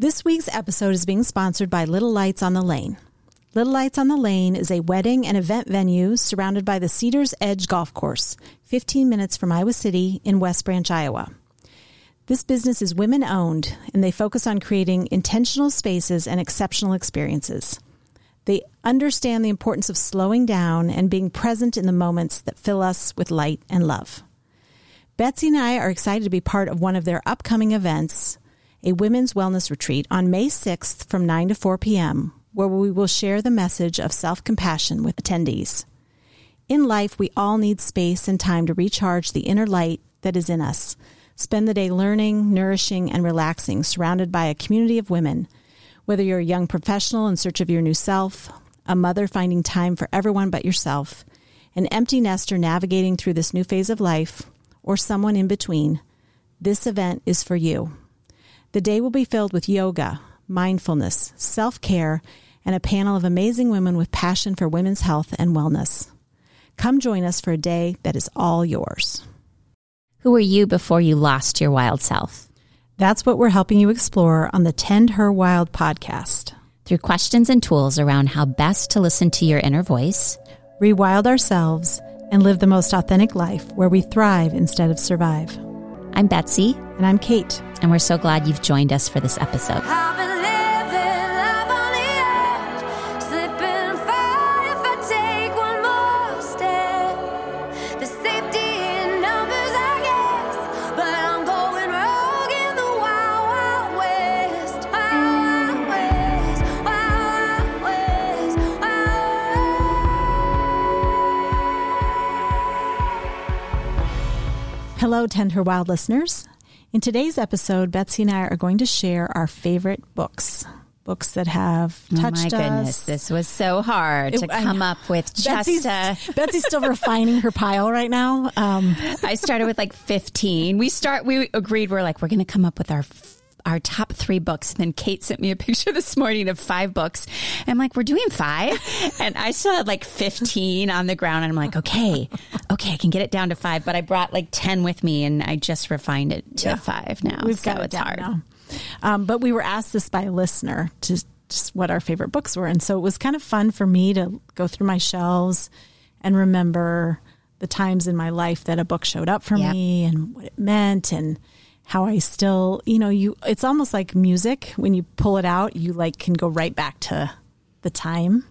This week's episode is being sponsored by Little Lights on the Lane. Little Lights on the Lane is a wedding and event venue surrounded by the Cedars Edge Golf Course, 15 minutes from Iowa City in West Branch, Iowa. This business is women owned and they focus on creating intentional spaces and exceptional experiences. They understand the importance of slowing down and being present in the moments that fill us with light and love. Betsy and I are excited to be part of one of their upcoming events, a women's wellness retreat on May 6th from 9 to 4 p.m., where we will share the message of self compassion with attendees. In life, we all need space and time to recharge the inner light that is in us. Spend the day learning, nourishing, and relaxing, surrounded by a community of women. Whether you're a young professional in search of your new self, a mother finding time for everyone but yourself, an empty nester navigating through this new phase of life, or someone in between, this event is for you. The day will be filled with yoga, mindfulness, self care, and a panel of amazing women with passion for women's health and wellness. Come join us for a day that is all yours. Who were you before you lost your wild self? That's what we're helping you explore on the Tend Her Wild podcast. Through questions and tools around how best to listen to your inner voice, rewild ourselves, and live the most authentic life where we thrive instead of survive. I'm Betsy. And I'm Kate. And we're so glad you've joined us for this episode. Hello, Tend Her Wild listeners. In today's episode, Betsy and I are going to share our favorite books. Books that have touched oh my goodness, us. This was so hard it, to come up with just Betsy's. Betsy's still refining her pile right now. Um, I started with like 15. We start, we agreed, we're like, we're going to come up with our our top three books. And then Kate sent me a picture this morning of five books. I'm like, we're doing five. And I still had like 15 on the ground. And I'm like, okay, okay, I can get it down to five. But I brought like 10 with me and I just refined it to yeah. five now. We've got it it's hard. Now. Um, but we were asked this by a listener to just what our favorite books were. And so it was kind of fun for me to go through my shelves and remember the times in my life that a book showed up for yep. me and what it meant and how I still, you know, you it's almost like music when you pull it out, you like can go right back to the time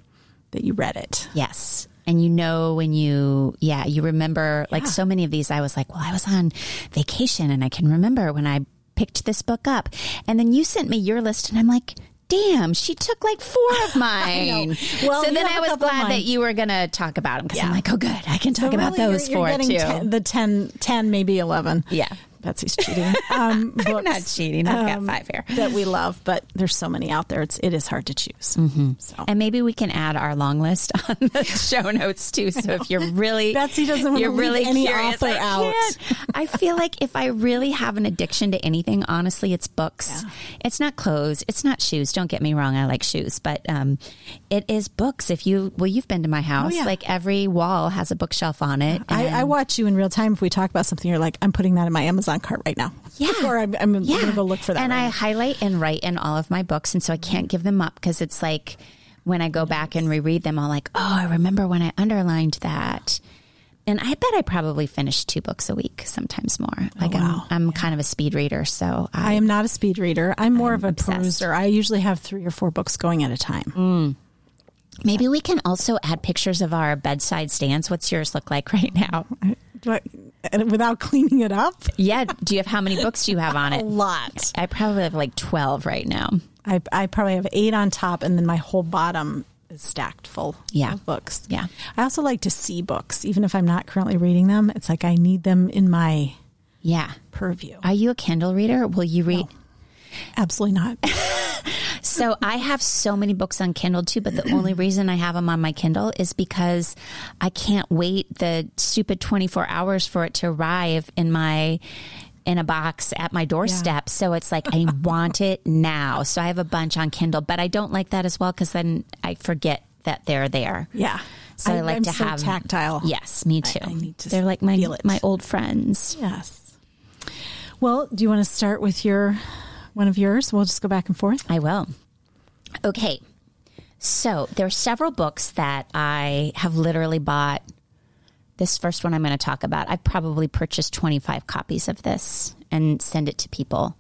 that you read it. Yes. And you know when you yeah, you remember yeah. like so many of these I was like, well, I was on vacation and I can remember when I picked this book up. And then you sent me your list and I'm like, damn, she took like four of mine. well, so then I was glad that you were going to talk about them because yeah. I'm like, oh, good. I can talk so about really those you're, you're 4 too. Ten, the 10, 10, maybe 11. Yeah. Betsy's cheating. Um, books, I'm not cheating. I've um, got five here that we love, but there's so many out there. It's it is hard to choose. Mm-hmm. So. And maybe we can add our long list on the show notes too. So if you're really Betsy doesn't want you're to really any curious, author I out. I feel like if I really have an addiction to anything, honestly, it's books. Yeah. It's not clothes. It's not shoes. Don't get me wrong. I like shoes, but um, it is books. If you well, you've been to my house. Oh, yeah. Like every wall has a bookshelf on it. I, I watch you in real time. If we talk about something, you're like, I'm putting that in my Amazon cart right now. Yeah. or I'm, I'm yeah. going to go look for that. And right I now. highlight and write in all of my books. And so I can't give them up because it's like when I go back and reread them, I'm like, oh, I remember when I underlined that. And I bet I probably finish two books a week, sometimes more. Oh, like oh, wow. I'm, I'm yeah. kind of a speed reader, so I, I, am not a speed reader. I'm more I'm of a obsessed. peruser. I usually have three or four books going at a time. Mm. Maybe we can also add pictures of our bedside stands. What's yours look like right now? I, without cleaning it up? Yeah. Do you have how many books do you have on it? A lot. I probably have like 12 right now. I, I probably have eight on top, and then my whole bottom is stacked full yeah. of books. Yeah. I also like to see books, even if I'm not currently reading them. It's like I need them in my yeah purview. Are you a Kindle reader? Will you read? No, absolutely not. So I have so many books on Kindle too, but the only reason I have them on my Kindle is because I can't wait the stupid 24 hours for it to arrive in my in a box at my doorstep. Yeah. So it's like I want it now. So I have a bunch on Kindle, but I don't like that as well because then I forget that they're there. Yeah. So I, I like I'm to so have tactile. Yes, me too. I, I need to they're like my my old friends. Yes. Well, do you want to start with your one of yours? We'll just go back and forth. I will. Okay. So there are several books that I have literally bought. This first one I'm going to talk about, I've probably purchased 25 copies of this and send it to people.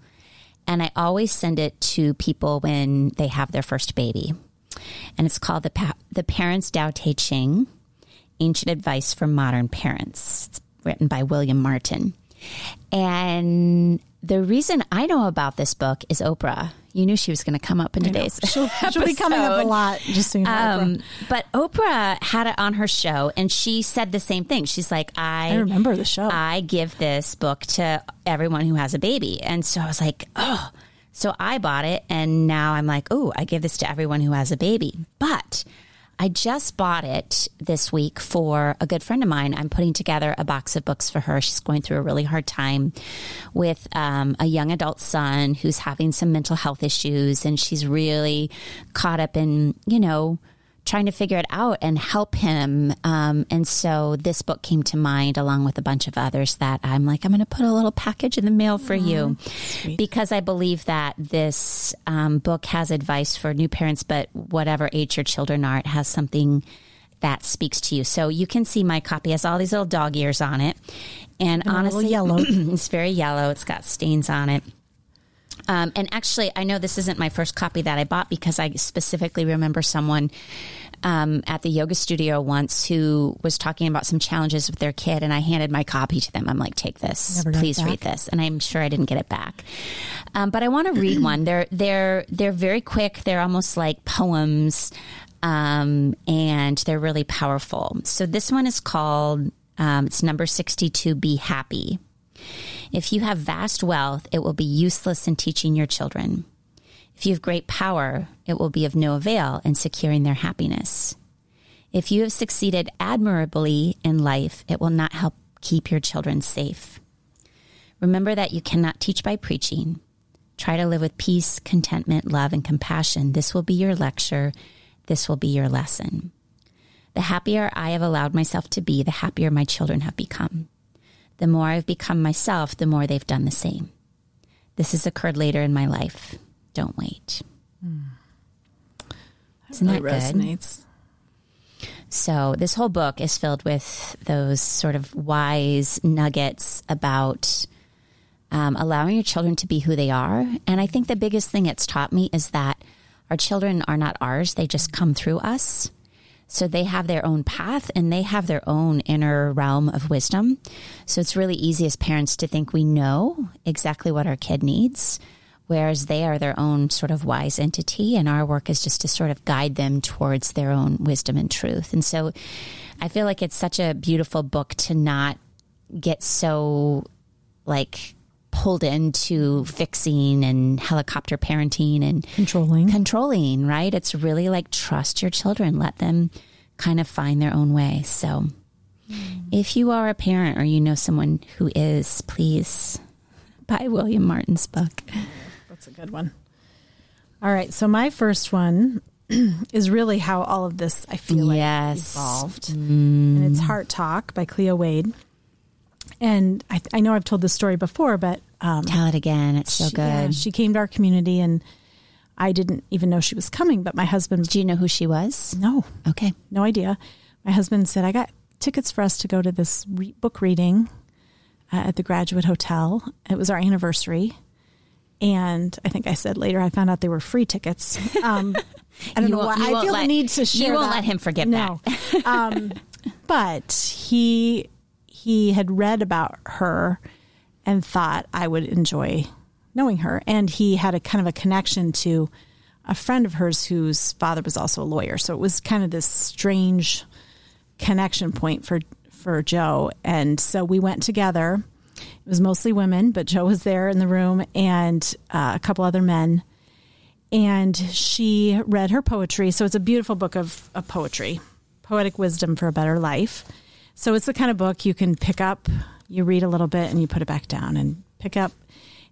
And I always send it to people when they have their first baby. And it's called The, pa- the Parents Tao Te Ching Ancient Advice for Modern Parents. It's written by William Martin. And the reason I know about this book is Oprah. You knew she was going to come up in today's She'll, she'll be coming up a lot, just so you know. Oprah. Um, but Oprah had it on her show, and she said the same thing. She's like, I, I remember the show. I give this book to everyone who has a baby. And so I was like, oh. So I bought it, and now I'm like, oh, I give this to everyone who has a baby. But I just bought it this week for a good friend of mine. I'm putting together a box of books for her. She's going through a really hard time with um, a young adult son who's having some mental health issues, and she's really caught up in, you know, trying to figure it out and help him. Um, and so this book came to mind along with a bunch of others that I'm like, I'm going to put a little package in the mail for you because I believe that this um, book has advice for new parents, but whatever age your children are, it has something that speaks to you. So you can see my copy has all these little dog ears on it. And, a little honestly, yellow. it's very yellow. It's got stains on it. Um, and actually, I know this isn't my first copy that I bought because I specifically remember someone um, at the yoga studio once who was talking about some challenges with their kid, and I handed my copy to them. I'm like, "Take this, Never got it please read this." And I'm sure I didn't get it back, um, but I want to read one. They're they're they're very quick. They're almost like poems, um, and they're really powerful. So this one is called. Um, it's number 62. Be happy. If you have vast wealth, it will be useless in teaching your children. If you have great power, it will be of no avail in securing their happiness. If you have succeeded admirably in life, it will not help keep your children safe. Remember that you cannot teach by preaching. Try to live with peace, contentment, love, and compassion. This will be your lecture. This will be your lesson. The happier I have allowed myself to be, the happier my children have become. The more I've become myself, the more they've done the same. This has occurred later in my life. Don't wait. Isn't that Really good? resonates. So, this whole book is filled with those sort of wise nuggets about um, allowing your children to be who they are. And I think the biggest thing it's taught me is that our children are not ours, they just come through us. So they have their own path and they have their own inner realm of wisdom. So it's really easy as parents to think we know exactly what our kid needs, whereas they are their own sort of wise entity. And our work is just to sort of guide them towards their own wisdom and truth. And so I feel like it's such a beautiful book to not get so like pulled into fixing and helicopter parenting and Controlling. controlling, right? It's really like trust your children, let them kind of find their own way. So, if you are a parent or you know someone who is, please buy William Martin's book. That's a good one. All right. So my first one is really how all of this I feel like Yes. evolved, mm. and it's Heart Talk by Cleo Wade. And I, I know I've told this story before, but um, Tell it again. It's so she, good. yeah, she came to our community, and I didn't even know she was coming. But my husband, Do you know who she was? no, Okay. no idea. My husband said, I got tickets for us to go to this re- book reading uh, at the Graduate Hotel. It was our anniversary. And I think I said later, I found out they were free tickets. Um, I don't You know why. I feel let- the need to share. you won't that. let him forget no. um, but he he had read about her and thought I would enjoy knowing her, and he had a kind of a connection to a friend of hers whose father was also a lawyer. So it was kind of this strange connection point for for Joe. And so we went together. It was mostly women, but Joe was there in the room and uh, a couple other men. And she read her poetry. So it's a beautiful book of, of poetry, poetic wisdom for a better life. So it's the kind of book you can pick up, you read a little bit, and you put it back down and pick up.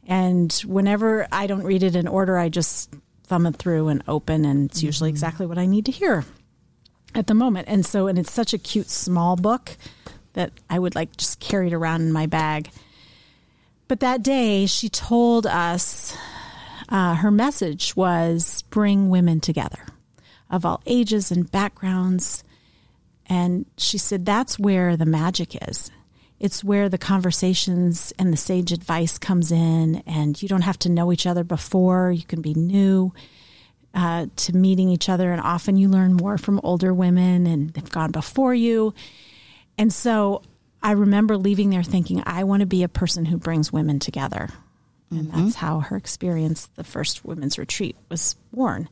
And whenever I don't read it in order, I just thumb it through and open, and it's usually exactly what I need to hear at the moment. And so, and it's such a cute small book that I would like just carry it around in my bag. But that day, she told us uh, her message was bring women together of all ages and backgrounds. And she said that's where the magic is. It's where the conversations and the sage advice comes in, and you don't have to know each other before. You can be new uh, to meeting each other, and often you learn more from older women and they've gone before you. And so I remember leaving there thinking, I want to be a person who brings women together. And mm-hmm. that's how her experience, the first women's retreat, was born.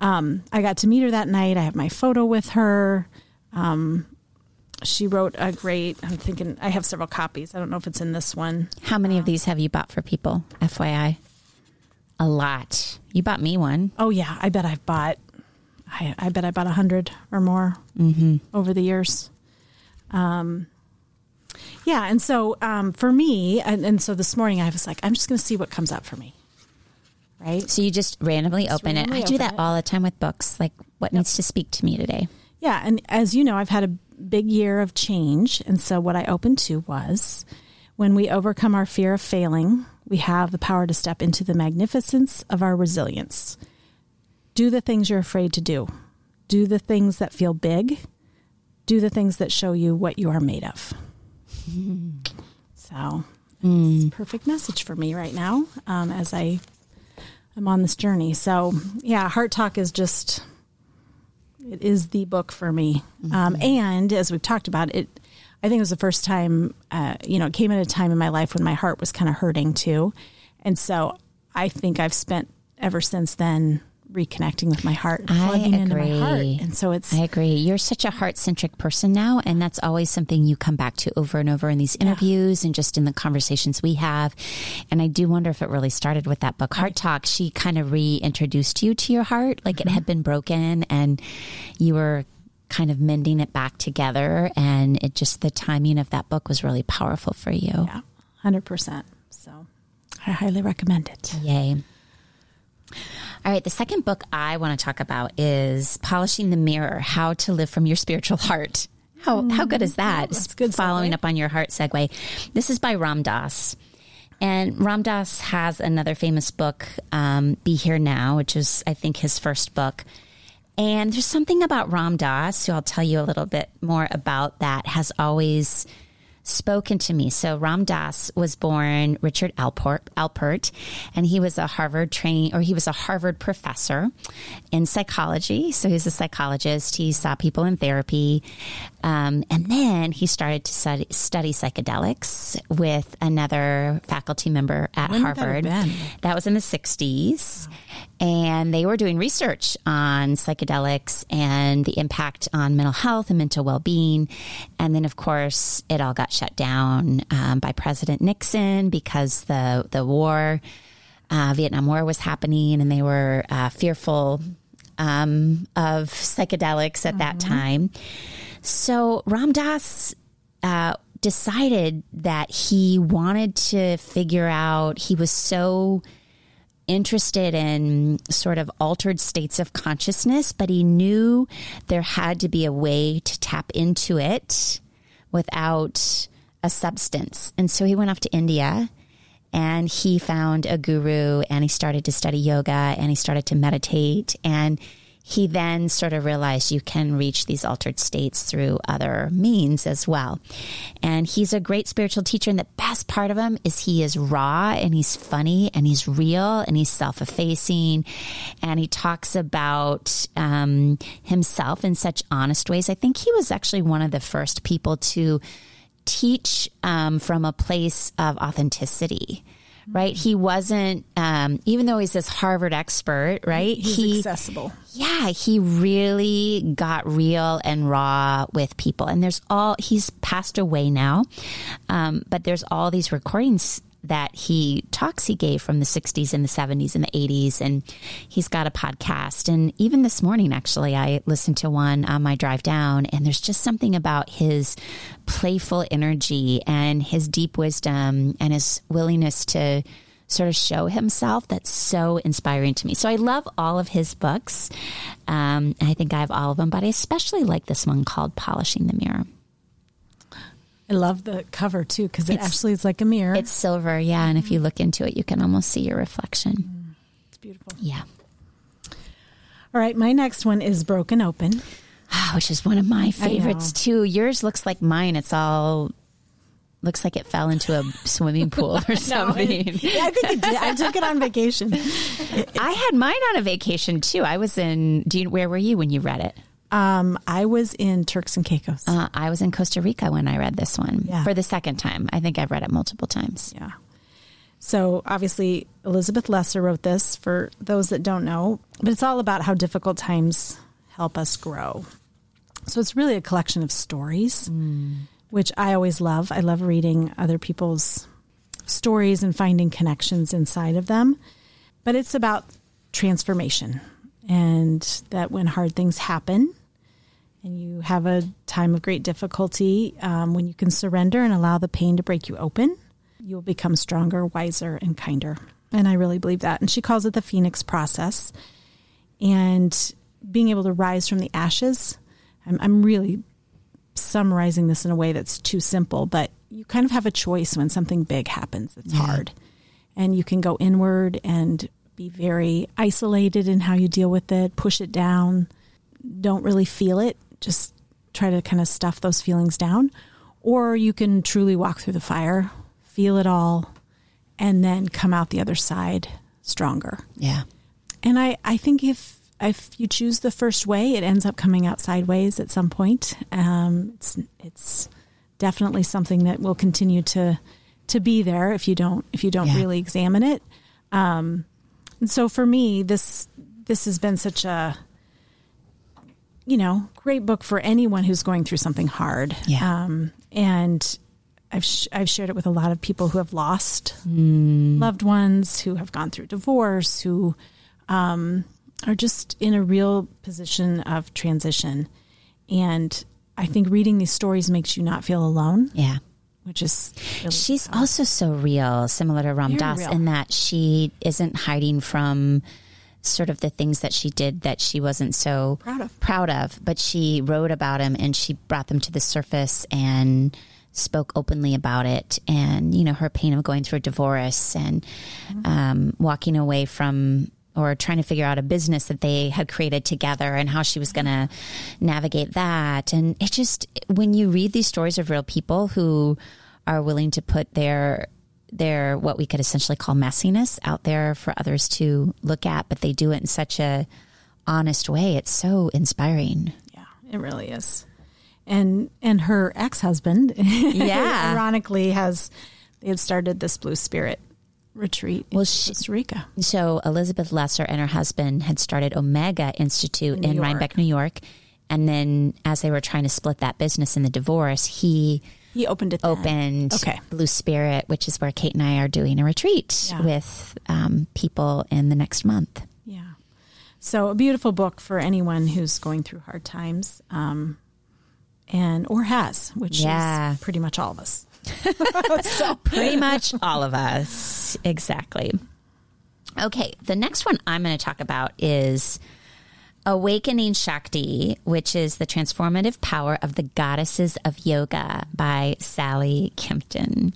Um, I got to meet her that night. I have my photo with her. Um, she wrote a great, I'm thinking, I have several copies. I don't know if it's in this one. How many of these have you bought for people? FYI. A lot. You bought me one. Oh, yeah. I bet I've bought, I, I bet I bought a hundred or more mm-hmm. over the years. Um, yeah. And so um, for me, and, and so this morning I was like, I'm just going to see what comes up for me. Right. So you just randomly just open randomly it. I do that it. all the time with books. Like, what yep. needs to speak to me today? Yeah. And as you know, I've had a big year of change. And so what I opened to was when we overcome our fear of failing, we have the power to step into the magnificence of our resilience. Do the things you're afraid to do. Do the things that feel big. Do the things that show you what you are made of. So, mm. perfect message for me right now um, as I am on this journey. So, yeah, Heart Talk is just it is the book for me. Mm-hmm. Um, and as we've talked about it, I think it was the first time, uh, you know, it came at a time in my life when my heart was kind of hurting too. And so I think I've spent ever since then reconnecting with my heart, plugging into my heart. And so it's. I agree. You're such a heart centric person now. And that's always something you come back to over and over in these interviews yeah. and just in the conversations we have. And I do wonder if it really started with that book, Heart Talk. She kind of reintroduced you to your heart, like mm-hmm. it had been broken and you were kind of mending it back together. And it just, the timing of that book was really powerful for you. Yeah, 100%. So I highly recommend it. Yay. All right, the second book I want to talk about is Polishing the Mirror How to Live from Your Spiritual Heart. How, how good is that? Oh, that's good. Following segue. up on your heart segue. This is by Ram Dass. And Ram Dass has another famous book, um, Be Here Now, which is, I think, his first book. And there's something about Ram Dass, who I'll tell you a little bit more about, that has always spoken to me. So Ram Dass was born Richard Alpert, Alpert, and he was a Harvard trained, or he was a Harvard professor in psychology. So he's a psychologist. He saw people in therapy. Um, and then he started to study, study, psychedelics with another faculty member at when Harvard. That, that, was in the 60s. Wow. And they were doing research on psychedelics and the impact on mental health and mental well being. And then, of course, it all got shut down um, by President Nixon because the, the war, uh, Vietnam War was happening and they were uh, fearful um, of psychedelics at mm-hmm. that time. So Ram Dass uh, decided that he wanted to figure out, he was so interested in sort of altered states of consciousness, but he knew there had to be a way to tap into it without a substance. And so he went off to India and he found a guru and he started to study yoga and he started to meditate and he then sort of realized you can reach these altered states through other means as well. And he's a great spiritual teacher. And the best part of him is he is raw and he's funny and he's real and he's self effacing. And he talks about um, himself in such honest ways. I think he was actually one of the first people to teach um, from a place of authenticity right? He wasn't, um, even though he's this Harvard expert, right? He's he, accessible. Yeah, he really got real and raw with people. And there's all, he's passed away now, um, but there's all these recordings that he talks he gave from the 60s and the 70s and the 80s. And he's got a podcast. And even this morning, actually, I listened to one on my drive down, and there's just something about his playful energy and his deep wisdom and his willingness to sort of show himself that's so inspiring to me. So I love all of his books. Um, I think I have all of them, but I especially like this one called Polishing the Mirror. I love the cover too because it it's, actually is like a mirror. It's silver, yeah. And if you look into it, you can almost see your reflection. It's beautiful. Yeah. All right, my next one is Broken Open. Ah, Which is one of my favorites too. Yours looks like mine. It's all looks like it fell into a swimming pool or something. Yeah, I think it did. I took it on vacation. I had mine on a vacation too. I was in. Do you, where were you when you read it? Um, I was in Turks and Caicos. Uh, I was in Costa Rica when I read this one Yeah. for the second time. I think I've read it multiple times. Yeah. So obviously, Elizabeth Lesser wrote this for those that don't know, but it's all about how difficult times help us grow. So it's really a collection of stories, which I always love. I love reading other people's stories and finding connections inside of them. But it's about transformation and that when hard things happen, and you have a time of great difficulty, um, when you can surrender and allow the pain to break you open, you will become stronger, wiser, and kinder. And I really believe that. And she calls it the Phoenix process. And being able to rise from the ashes, I'm, I'm really summarizing this in a way that's too simple, but you kind of have a choice when something big happens that's hard. And you can go inward and be very isolated in how you deal with it, push it down, don't really feel it, just try to kind of stuff those feelings down. Or you can truly walk through the fire, feel it all, and then come out the other side stronger. Yeah. And I, I think if if you choose the first way, it ends up coming out sideways at some point. Um, it's it's definitely something that will continue to to be there if you don't if you don't Yeah. really examine it. Um, and so for me, this this has been such a you know great book for anyone who's going through something hard. Yeah. Um, and I've sh- I've shared it with a lot of people who have lost loved ones, who have gone through divorce, who um, are just in a real position of transition. And I think reading these stories makes you not feel alone, Yeah. which is really She's also so real, similar to Ram Very Dass, real. in that she isn't hiding from sort of the things that she did that she wasn't so Proud of. proud of, but she wrote about them and she brought them to the surface and spoke openly about it and you know her pain of going through a divorce and um, walking away from or trying to figure out a business that they had created together and how she was going to navigate that. And it just when you read these stories of real people who are willing to put their their what we could essentially call messiness out there for others to look at but they do it in such a honest way it's so inspiring yeah, it really is. And and her ex husband, Yeah. ironically, has they had started this Blue Spirit retreat Well, in she- Costa Rica. So Elizabeth Lesser and her husband had started Omega Institute In in, Rhinebeck, New York. And then as they were trying to split that business in the divorce, he He opened it. then. opened Okay. Blue Spirit, which is where Kate and I are doing a retreat Yeah. with um, people in the next month. Yeah. So a beautiful book for anyone who's going through hard times, um, and or has, which Yeah. is pretty much all of us. so Pretty much all of us. Exactly. Okay, the next one I'm going to talk about is Awakening Shakti, which is the transformative power of the goddesses of yoga by Sally Kempton.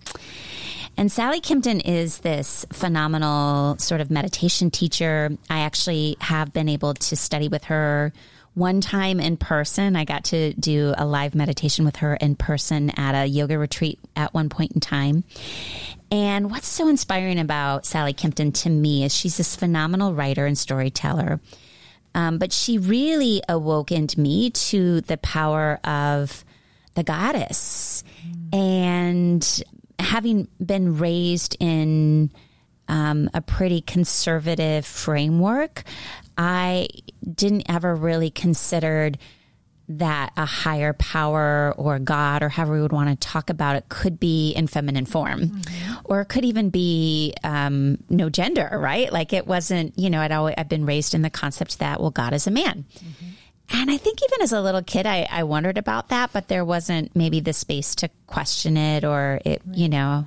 And Sally Kempton is this phenomenal sort of meditation teacher. I actually have been able to study with her one time in person. I got to do a live meditation with her in person at a yoga retreat at one point in time. And what's so inspiring about Sally Kempton to me is she's this phenomenal writer and storyteller. Um, but she really awokened me to the power of the goddess. And having been raised in um, a pretty conservative framework, I didn't ever really considered that a higher power or God or however we would want to talk about it could be in feminine form or it could even be um, no gender, right? Like it wasn't, you know, I'd always, I've been raised in the concept that, well, God is a man. And I think even as a little kid, I, I wondered about that, but there wasn't maybe the space to question it or it, you know,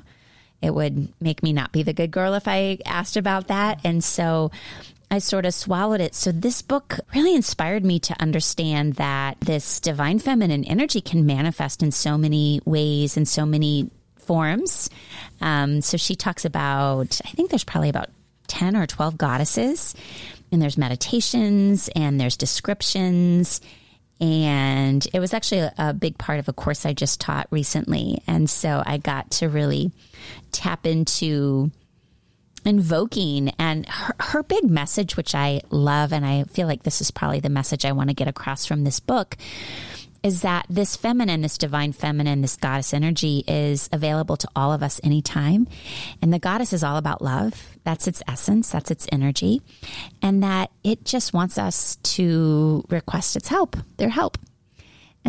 it would make me not be the good girl if I asked about that. And so I sort of swallowed it. So this book really inspired me to understand that this divine feminine energy can manifest in so many ways and so many forms. Um, so she talks about, I think there's probably about 10 or 12 goddesses, and there's meditations and there's descriptions. And it was actually a, a big part of a course I just taught recently. And so I got to really tap into invoking and her, her, big message which i love and i feel like this is probably the message i want to get across from this book is that this feminine, this divine feminine, this goddess energy is available to all of us anytime. And the goddess is all about love. That's its essence. That's its energy. And that it just wants us to request its help, their help.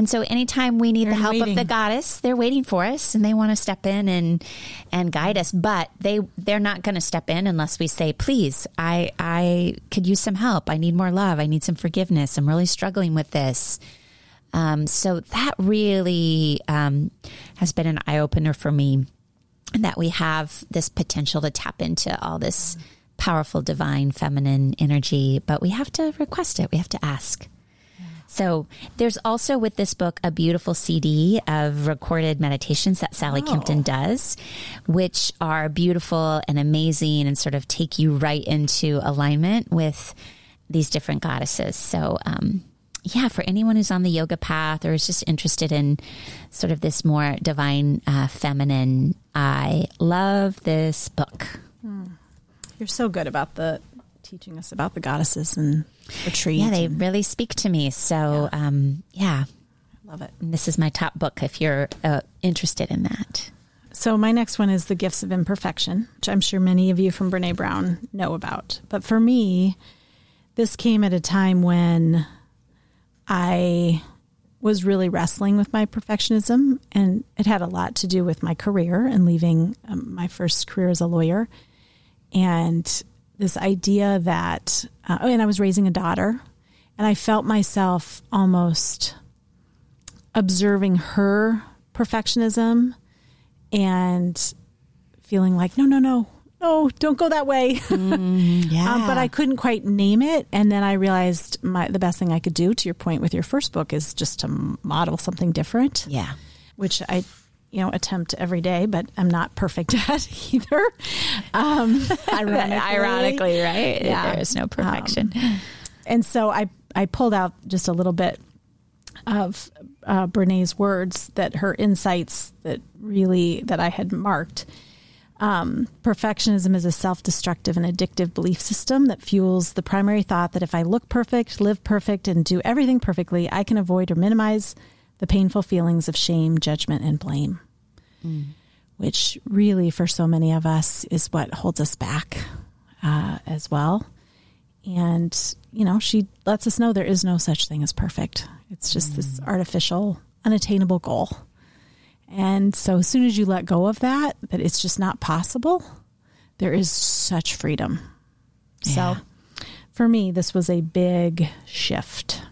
And so anytime we need they're the help waiting. of the goddess, they're waiting for us and they want to step in and and guide us. But they they're not going to step in unless we say, "Please, I I could use some help. I need more love. I need some forgiveness. I'm really struggling with this." Um, so that really um, has been an eye opener for me that we have this potential to tap into all this powerful divine feminine energy, but we have to request it. We have to ask. So there's also with this book a beautiful CD of recorded meditations that Sally oh. Kempton does, which are beautiful and amazing and sort of take you right into alignment with these different goddesses. So um, yeah, for anyone who's on the yoga path or is just interested in sort of this more divine uh, feminine, I love this book. Hmm. You're so good about the teaching us about the goddesses and retreat. Yeah, they and, really speak to me. So, yeah, um, yeah. I love it. And this is my top book if you're uh, interested in that. So, my next one is The Gifts of Imperfection, which I'm sure many of you from Brene Brown know about. But for me, this came at a time when I was really wrestling with my perfectionism, and it had a lot to do with my career and leaving um, my first career as a lawyer. And this idea that, uh, oh, and I was raising a daughter, and I felt myself almost observing her perfectionism and feeling like, no, no, no, no, don't go that way. Mm, yeah. um, but I couldn't quite name it. And then I realized my, the best thing I could do, to your point with your first book, is just to model something different. Yeah. Which I, you know, attempt every day, but I'm not perfect at either. Um, ironically, ironically, right? Yeah. There is no perfection. Um, and so I, I pulled out just a little bit of uh, Brene's words that her insights that really that I had marked um, perfectionism is a self destructive and addictive belief system that fuels the primary thought that if I look perfect, live perfect, and do everything perfectly, I can avoid or minimize the painful feelings of shame, judgment, and blame. Mm. Which really, for so many of us, is what holds us back uh, as well. And, you know, she lets us know there is no such thing as perfect. It's just mm. this artificial, unattainable goal. And so as soon as you let go of that, that it's just not possible, there is such freedom. Yeah. So for me, this was a big shift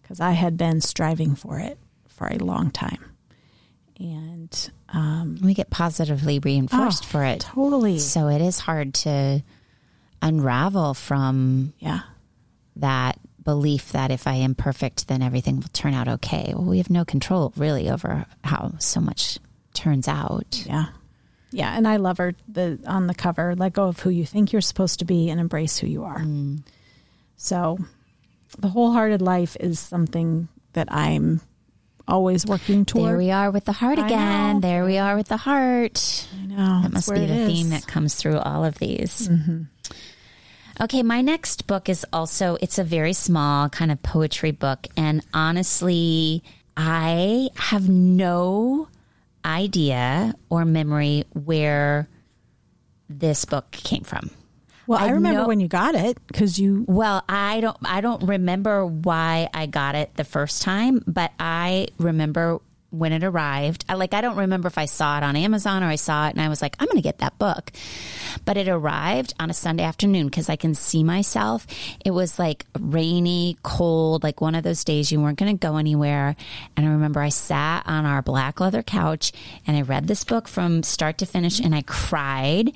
because I had been striving for it for a long time. And um, we get positively reinforced oh, for it. Totally. So it is hard to unravel from yeah that belief that if I am perfect, then everything will turn out okay. Well, we have no control really over how so much turns out. Yeah. Yeah. And I love her the on the cover, let go of who you think you're supposed to be and embrace who you are. Mm. So the wholehearted life is something that I'm always working toward. There we are with the heart again. There we are with the heart. I know. That must be the theme that comes through all of these. Mm-hmm. Okay, my next book is also it's a very small kind of poetry book and honestly, I have no idea or memory where this book came from. Well, I, I remember when you got it because you. Well, I don't. I don't remember why I got it the first time, but I remember when it arrived. I, like I don't remember if I saw it on Amazon or I saw it and I was like, I'm going to get that book. But it arrived on a Sunday afternoon because I can see myself. It was like rainy, cold, like one of those days you weren't going to go anywhere. And I remember I sat on our black leather couch and I read this book from start to finish and I cried.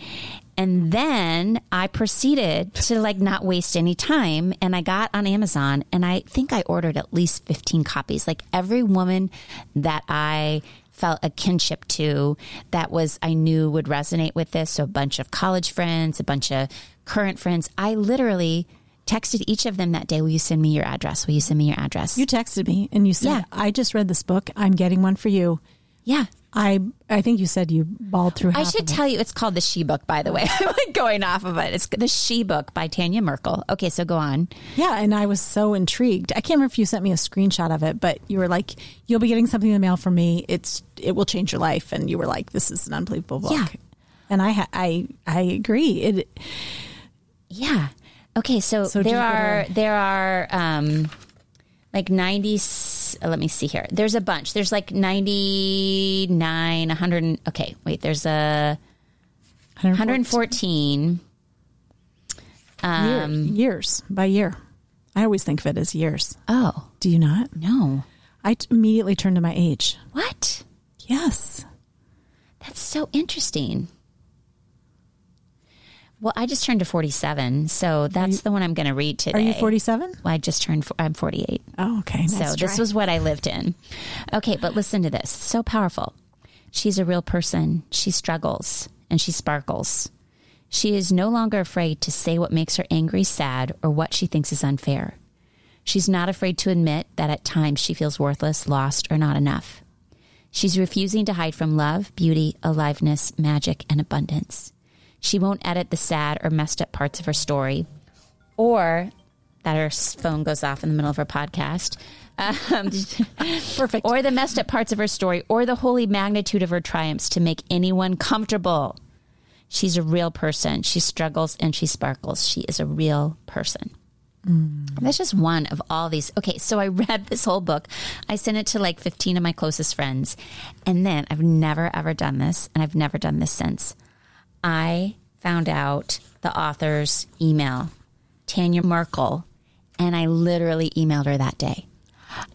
And then I proceeded to like not waste any time. And I got on Amazon and I think I ordered at least 15 copies. Like every woman that I felt a kinship to that was I knew would resonate with this. So a bunch of college friends, a bunch of current friends. I literally texted each of them that day, Will you send me your address? Will you send me your address? You texted me and you said, Yeah. I just read this book. I'm getting one for you. Yeah. I I think you said you bawled through I should tell you, it's called The She Book, by the way. I'm like going off of it. It's The She Book by Tanya Markul. Okay, so go on. Yeah, and I was so intrigued. I can't remember if you sent me a screenshot of it, but you were like, "You'll be getting something in the mail from me. It's it will change your life." And you were like, "This is an unbelievable book." Yeah. And I I I agree. It Yeah. Okay, so, So there are there are um like 90 s- uh, let me see here. There's a bunch. There's like 99 100 Okay, wait, there's a 114 year, years by year. I always think of it as years. Oh, Do you not? no. I t- immediately turned to my age. What? Yes. That's so interesting. Well, I just turned to 47, so that's the one I'm going to read today. Are you 47? Well, I just turned. I'm 48. Oh, okay. Nice so this was what I lived in. Okay, but listen to this. So powerful. She's a real person. She struggles and she sparkles. She is no longer afraid to say what makes her angry, sad, or what she thinks is unfair. She's not afraid to admit that at times she feels worthless, lost, or not enough. She's refusing to hide from love, beauty, aliveness, magic, and abundance. She won't edit the sad or messed up parts of her story or that her phone goes off in the middle of her podcast. Um, perfect. or the messed up parts of her story, or the holy magnitude of her triumphs to make anyone comfortable. She's a real person. She struggles and she sparkles. She is a real person. That's just one of all these. Okay, so I read this whole book. I sent it to like 15 of my closest friends. And then I've never, ever done this, and I've never done this since. I found out the author's email, Tanya Markul, and I literally emailed her that day.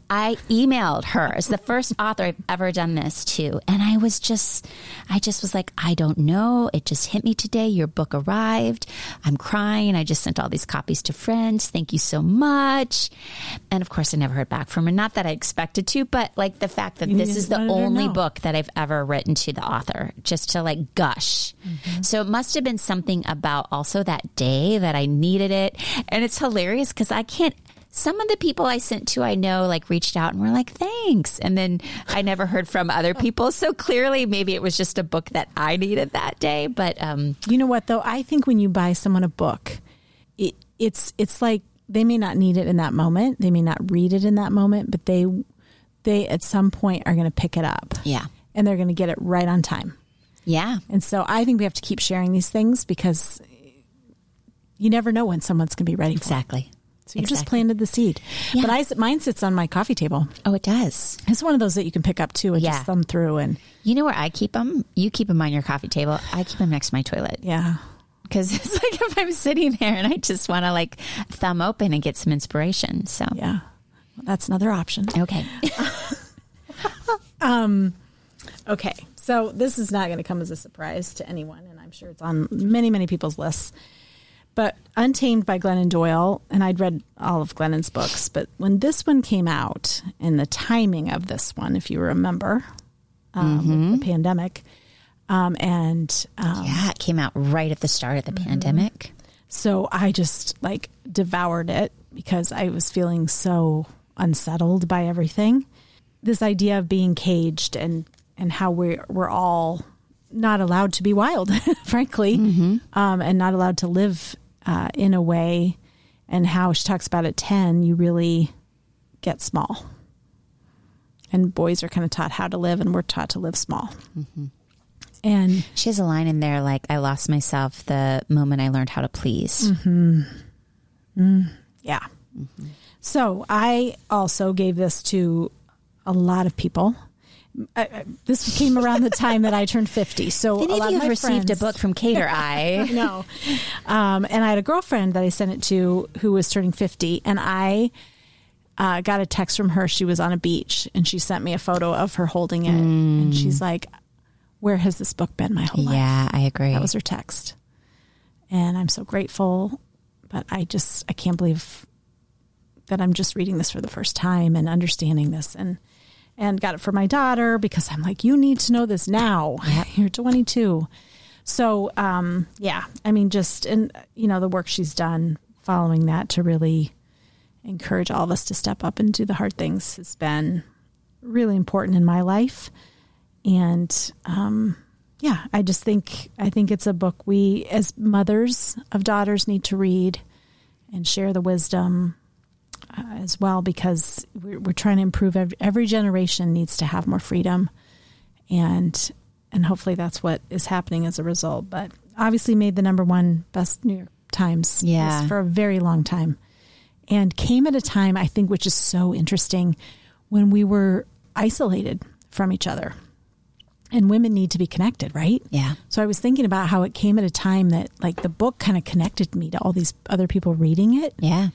I emailed her as the first author I've ever done this to. And I was just, I just was like, I don't know. It just hit me today. Your book arrived. I'm crying. I just sent all these copies to friends. Thank you so much. And of course, I never heard back from her. Not that I expected to, but like the fact that this is the wanted her to only book that I've ever written to the author, just to like gush. So it must have been something about also that day that I needed it. And it's hilarious because I can't. Some of the people I sent to, I know, like reached out and were like, thanks. And then I never heard from other people. So clearly, maybe it was just a book that I needed that day. But um, You know what though? I think when you buy someone a book, it, it's it's like they may not need it in that moment. They may not read it in that moment, but they they at some point are going to pick it up. Yeah. And they're going to get it right on time. yeah. And so I think we have to keep sharing these things because you never know when someone's going to be ready for it. Exactly. So you just planted the seed. Yeah. But I mine sits on my coffee table. Oh, it does. It's one of those that you can pick up too and Yeah. just thumb through and You know where I keep them? You keep them on your coffee table. I keep them next to my toilet. yeah. because it's like if I'm sitting there and I just want to like thumb open and get some inspiration. So Yeah. That's another option. okay, um, Okay, so this is not going to come as a surprise to anyone, and I'm sure it's on many, many people's lists. But Untamed by Glennon Doyle, and I'd read all of Glennon's books, but when this one came out, and the timing of this one, if you remember, um, the pandemic, um, and um, yeah, it came out right at the start of the pandemic. so I just like devoured it because I was feeling so unsettled by everything. This idea of being caged and and how we're we're all not allowed to be wild, frankly, um, and not allowed to live uh, in a way, and how she talks about at ten, you really get small, and boys are kind of taught how to live, and we're taught to live small, mm-hmm. and She has a line in there like, "I lost myself the moment I learned how to please." Mm-hmm. Mm-hmm. Yeah. So I also gave this to a lot of people. I, I- this came around the time that I turned 50. So If any a of lot you of have my received friends, a book from Kate or I, no. Um, and I had a girlfriend that I sent it to who was turning 50. And I uh, got a text from her. She was on a beach and she sent me a photo of her holding it. And she's like, Where has this book been my whole life? yeah, I agree. That was her text. And I'm so grateful, but I just I can't believe that I'm just reading this for the first time and understanding this and and got it for my daughter because I'm like you need to know this now. You're 22. So, um, yeah, I mean, just, and, you know, the work she's done following that to really encourage all of us to step up and do the hard things has been really important in my life. And, um, yeah, I just think I think it's a book we as mothers of daughters need to read and share the wisdom uh, as well because we're, we're trying to improve every, every generation needs to have more freedom and and hopefully that's what is happening as a result but obviously made the number one best New York Times Yeah. for a very long time and came at a time I think which is so interesting when we were isolated from each other and women need to be connected right Yeah. so I was thinking about how it came at a time that like the book kind of connected me to all these other people reading it Yeah.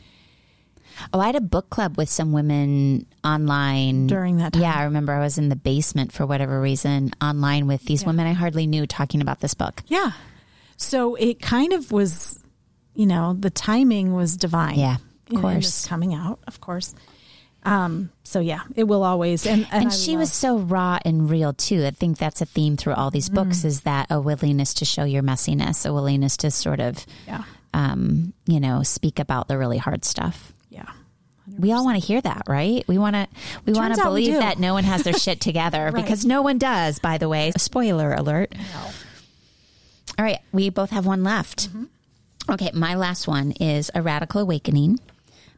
Oh, I had a book club with some women online during that time. Yeah, I remember I was in the basement for whatever reason online with these women I hardly knew talking about this book. Yeah. So it kind of was, you know, the timing was divine. Yeah, of course. coming out, of course. Um, so yeah, it will always. And, and, And she love- was so raw and real too. I think that's a theme through all these books Mm. is that a willingness to show your messiness, a willingness to sort of, yeah, um, you know, speak about the really hard stuff. We all want to hear that, right? We want to we want to believe that no one has their shit together Right. because no one does, by the way. Spoiler alert. All right, we both have one left. Mm-hmm. Okay, my last one is A Radical Awakening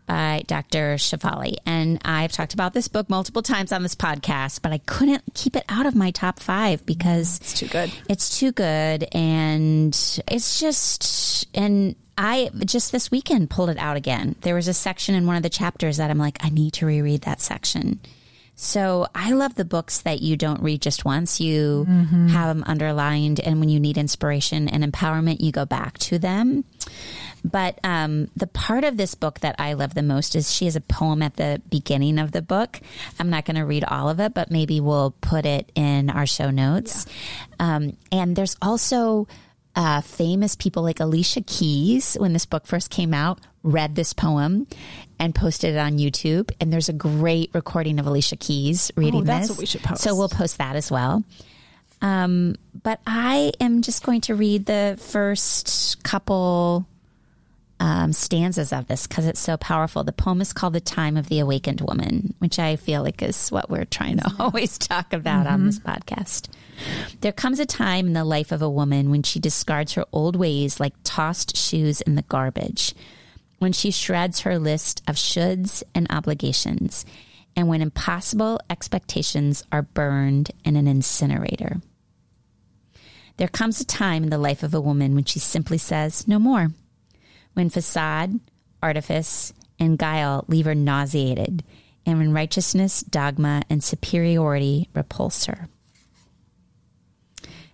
by Dr. Shefali. And I've talked about this book multiple times on this podcast, but I couldn't keep it out of my top 5 because It's too good. it's too good and it's just and I just this weekend pulled it out again. There was a section in one of the chapters that I'm like I need to reread that section. So I love the books that you don't read just once. You have them underlined and when you need inspiration and empowerment you go back to them. But um, the part of this book that I love the most is she has a poem at the beginning of the book. I'm not going to read all of it, but maybe we'll put it in our show notes. Um, and there's also uh, famous people like Alicia Keys, when this book first came out, read this poem and posted it on YouTube. And there's a great recording of Alicia Keys reading Oh, that's this. what we should post. So we'll post that as well. Um, but I am just going to read the first couple um, stanzas of this because it's so powerful. The poem is called The Time of the Awakened Woman, which I feel like is what we're trying to always talk about on this podcast. There comes a time in the life of a woman when she discards her old ways like tossed shoes in the garbage, when she shreds her list of shoulds and obligations, and when impossible expectations are burned in an incinerator. There comes a time in the life of a woman when she simply says, No more when facade, artifice, and guile leave her nauseated, and when righteousness, dogma, and superiority repulse her.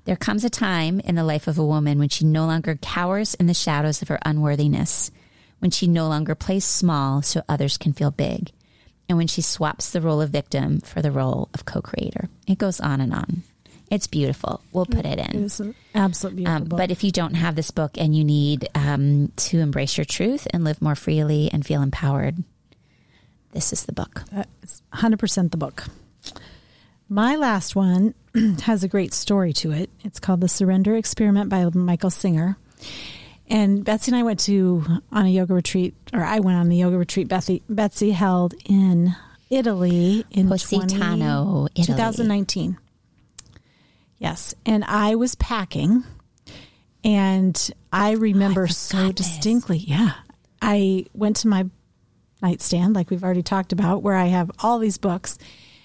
There comes a time in the life of a woman when she no longer cowers in the shadows of her unworthiness, when she no longer plays small so others can feel big, and when she swaps the role of victim for the role of co creator. It goes on and on. It's beautiful. We'll put it in. It's absolute beautiful Um, but if you don't have this book and you need um, to embrace your truth and live more freely and feel empowered, this is the book. That's 100% the book. My last one has a great story to it. It's called The Surrender Experiment by Michael Singer. And Betsy and I went to on a yoga retreat, or I went on the yoga retreat Betsy, Betsy held in Italy in 20 Positano, Italy. 2019. Yes. And I was packing and I oh, remember so forgot this. distinctly. Yeah. I went to my nightstand, like we've already talked about, where I have all these books.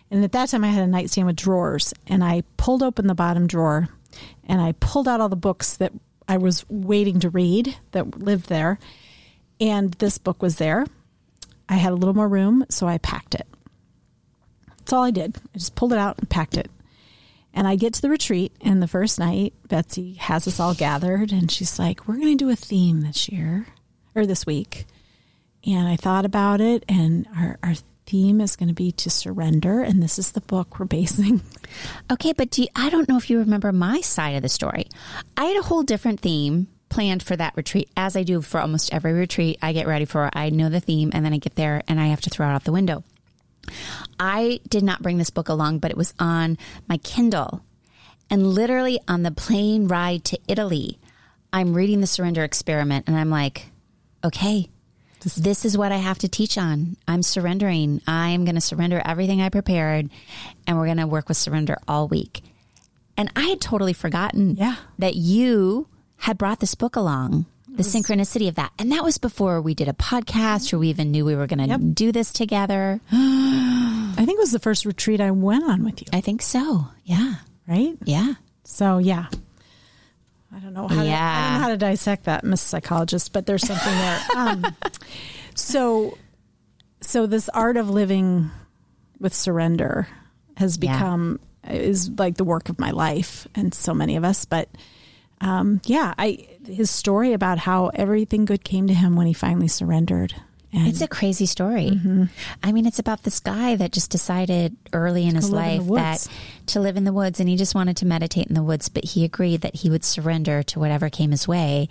And at that time, I had a nightstand with drawers, and I pulled open the bottom drawer and I pulled out all the books that I was waiting to read that lived there. And this book was there. I had a little more room, so I packed it. That's all I did. I just pulled it out and packed it. And I get to the retreat, and the first night, Betsy has us all gathered, and she's like, We're going to do a theme this year or this week. And I thought about it, and our, our theme is going to be to surrender. And this is the book we're basing. Okay, but do you, I don't know if you remember my side of the story. I had a whole different theme planned for that retreat, as I do for almost every retreat I get ready for. I know the theme, and then I get there and I have to throw it out the window. I did not bring this book along, but it was on my Kindle. And literally on the plane ride to Italy, I'm reading the surrender experiment and I'm like, okay, this is what I have to teach on. I'm surrendering. I'm going to surrender everything I prepared and we're going to work with surrender all week. And I had totally forgotten Yeah. that you had brought this book along, the synchronicity of that. And that was before we did a podcast or we even knew we were going to Yep. do this together. I think it was the first retreat I went on with you, I think so. Yeah. right? Yeah. So yeah. I don't know how to, I don't Yeah. know how to dissect that, Miss Psychologist, but there's something there. Um, so, so this art of living with surrender has Yeah. become is like the work of my life, and so many of us. But um, yeah, I his story about how everything good came to him when he finally surrendered. And It's a crazy story. Mm-hmm. I mean, it's about this guy that just decided early in his live in life that to live in the woods and he just wanted to meditate in the woods, but he agreed that he would surrender to whatever came his way.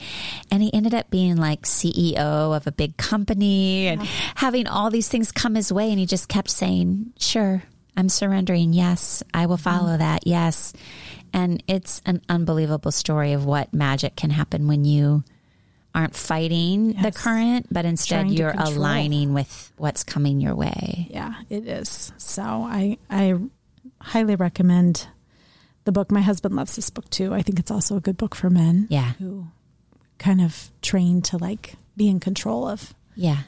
And he ended up being like CEO of a big company and having all these things come his way. And he just kept saying, Sure, I'm surrendering. Yes, I will follow Mm-hmm. that. Yes. And it's an unbelievable story of what magic can happen when you aren't fighting the current, but instead Trying you're aligning with what's coming your way. Yeah, it is. So I I highly recommend the book. My husband loves this book too. I think it's also a good book for men Yeah. who kind of train to like be in control of Yeah.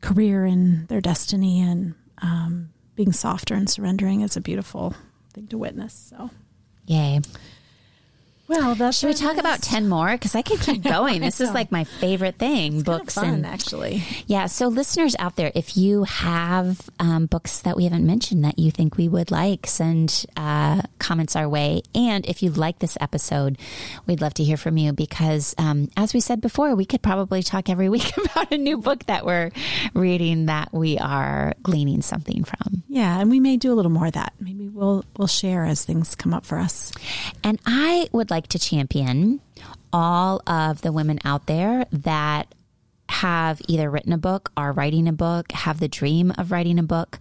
career and their destiny and um, being softer and surrendering is a beautiful thing to witness. So Yay. Well, that's Should we talk about 10 more? Because I could keep going. This is like my favorite thing books fun and actually. Yeah. So, listeners out there, if you have um, books that we haven't mentioned that you think we would like, send uh, comments our way. And if you like this episode, we'd love to hear from you because, um, as we said before, we could probably talk every week about a new book that we're reading that we are gleaning something from. Yeah, and we may do a little more of that. Maybe we'll we'll share as things come up for us. And I would like to champion all of the women out there that have either written a book, are writing a book, have the dream of writing a book.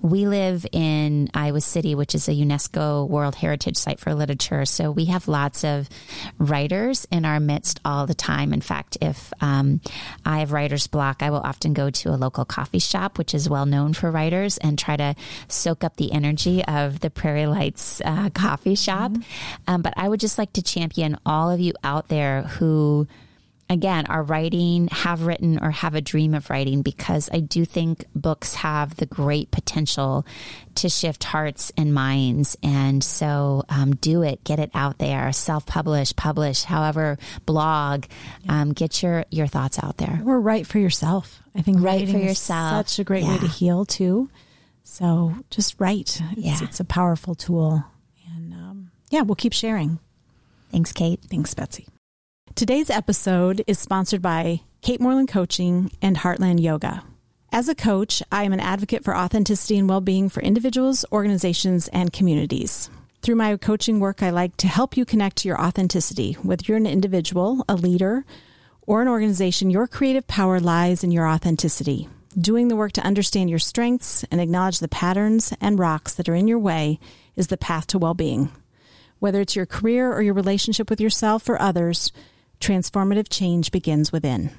We live in Iowa City, which is a UNESCO World Heritage Site for Literature. So we have lots of writers in our midst all the time. In fact, if um, I have writer's block, I will often go to a local coffee shop, which is well known for writers, and try to soak up the energy of the Prairie Lights uh, coffee shop. Um, but I would just like to champion all of you out there who again are writing have written or have a dream of writing because i do think books have the great potential to shift hearts and minds and so um, do it get it out there self-publish publish however blog um, get your your thoughts out there Or write for yourself. I think Write writing for is yourself. such a great way to heal too. So just write. It's, Yeah. it's a powerful tool, and um, yeah, we'll keep sharing. thanks kate Thanks, Betsy. Today's episode is sponsored by Kate Moreland Coaching and Heartland Yoga. As a coach, I am an advocate for authenticity and well being for individuals, organizations, and communities. Through my coaching work, I like to help you connect to your authenticity. Whether you're an individual, a leader, or an organization, your creative power lies in your authenticity. Doing the work to understand your strengths and acknowledge the patterns and rocks that are in your way is the path to well being. Whether it's your career or your relationship with yourself or others, transformative change begins within.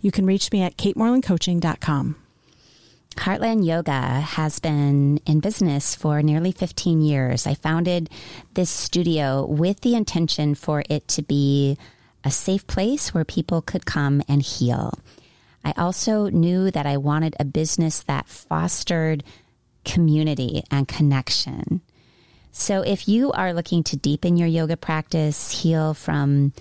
You can reach me at katemorelandcoaching.com. Heartland Yoga has been in business for nearly 15 years. I founded this studio with the intention for it to be a safe place where people could come and heal. I also knew that I wanted a business that fostered community and connection. So if you are looking to deepen your yoga practice, heal from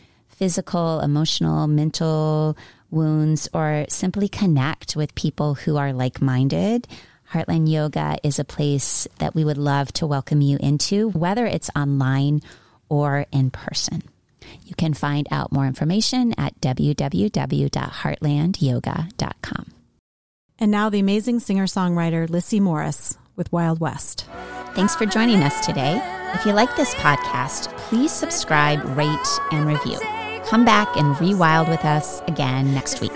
physical, emotional, mental wounds, or simply connect with people who are like minded, Heartland Yoga is a place that we would love to welcome you into, whether it's online or in person. You can find out more information at www.heartlandyoga.com. And now the amazing singer songwriter Lissy Morris with Wild West. Thanks for joining us today. If you like this podcast, please subscribe, rate, and review. Come back and rewild with us again next week.